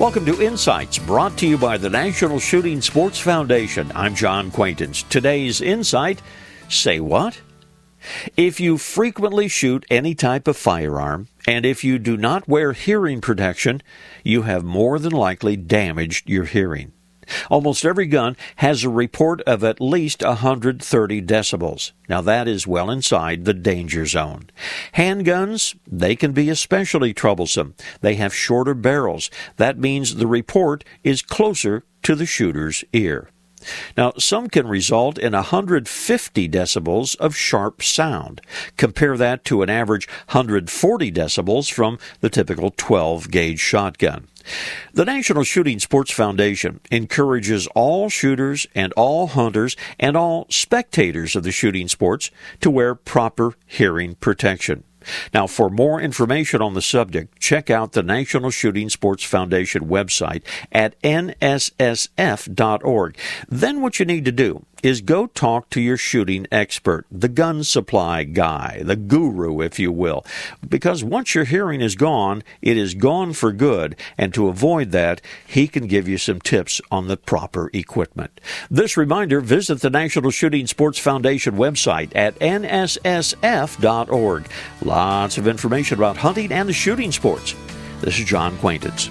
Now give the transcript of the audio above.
Welcome to Insights, brought to you by the National Shooting Sports Foundation. I'm John Quaintance. Today's insight say what? If you frequently shoot any type of firearm, and if you do not wear hearing protection, you have more than likely damaged your hearing. Almost every gun has a report of at least 130 decibels. Now that is well inside the danger zone. Handguns, they can be especially troublesome. They have shorter barrels. That means the report is closer to the shooter's ear. Now, some can result in 150 decibels of sharp sound. Compare that to an average 140 decibels from the typical 12 gauge shotgun. The National Shooting Sports Foundation encourages all shooters and all hunters and all spectators of the shooting sports to wear proper hearing protection. Now, for more information on the subject, check out the National Shooting Sports Foundation website at nssf.org. Then what you need to do is go talk to your shooting expert, the gun supply guy, the guru, if you will. Because once your hearing is gone, it is gone for good, and to avoid that, he can give you some tips on the proper equipment. This reminder, visit the National Shooting Sports Foundation website at nssf.org. Lots of information about hunting and the shooting sports. This is John Quaintance.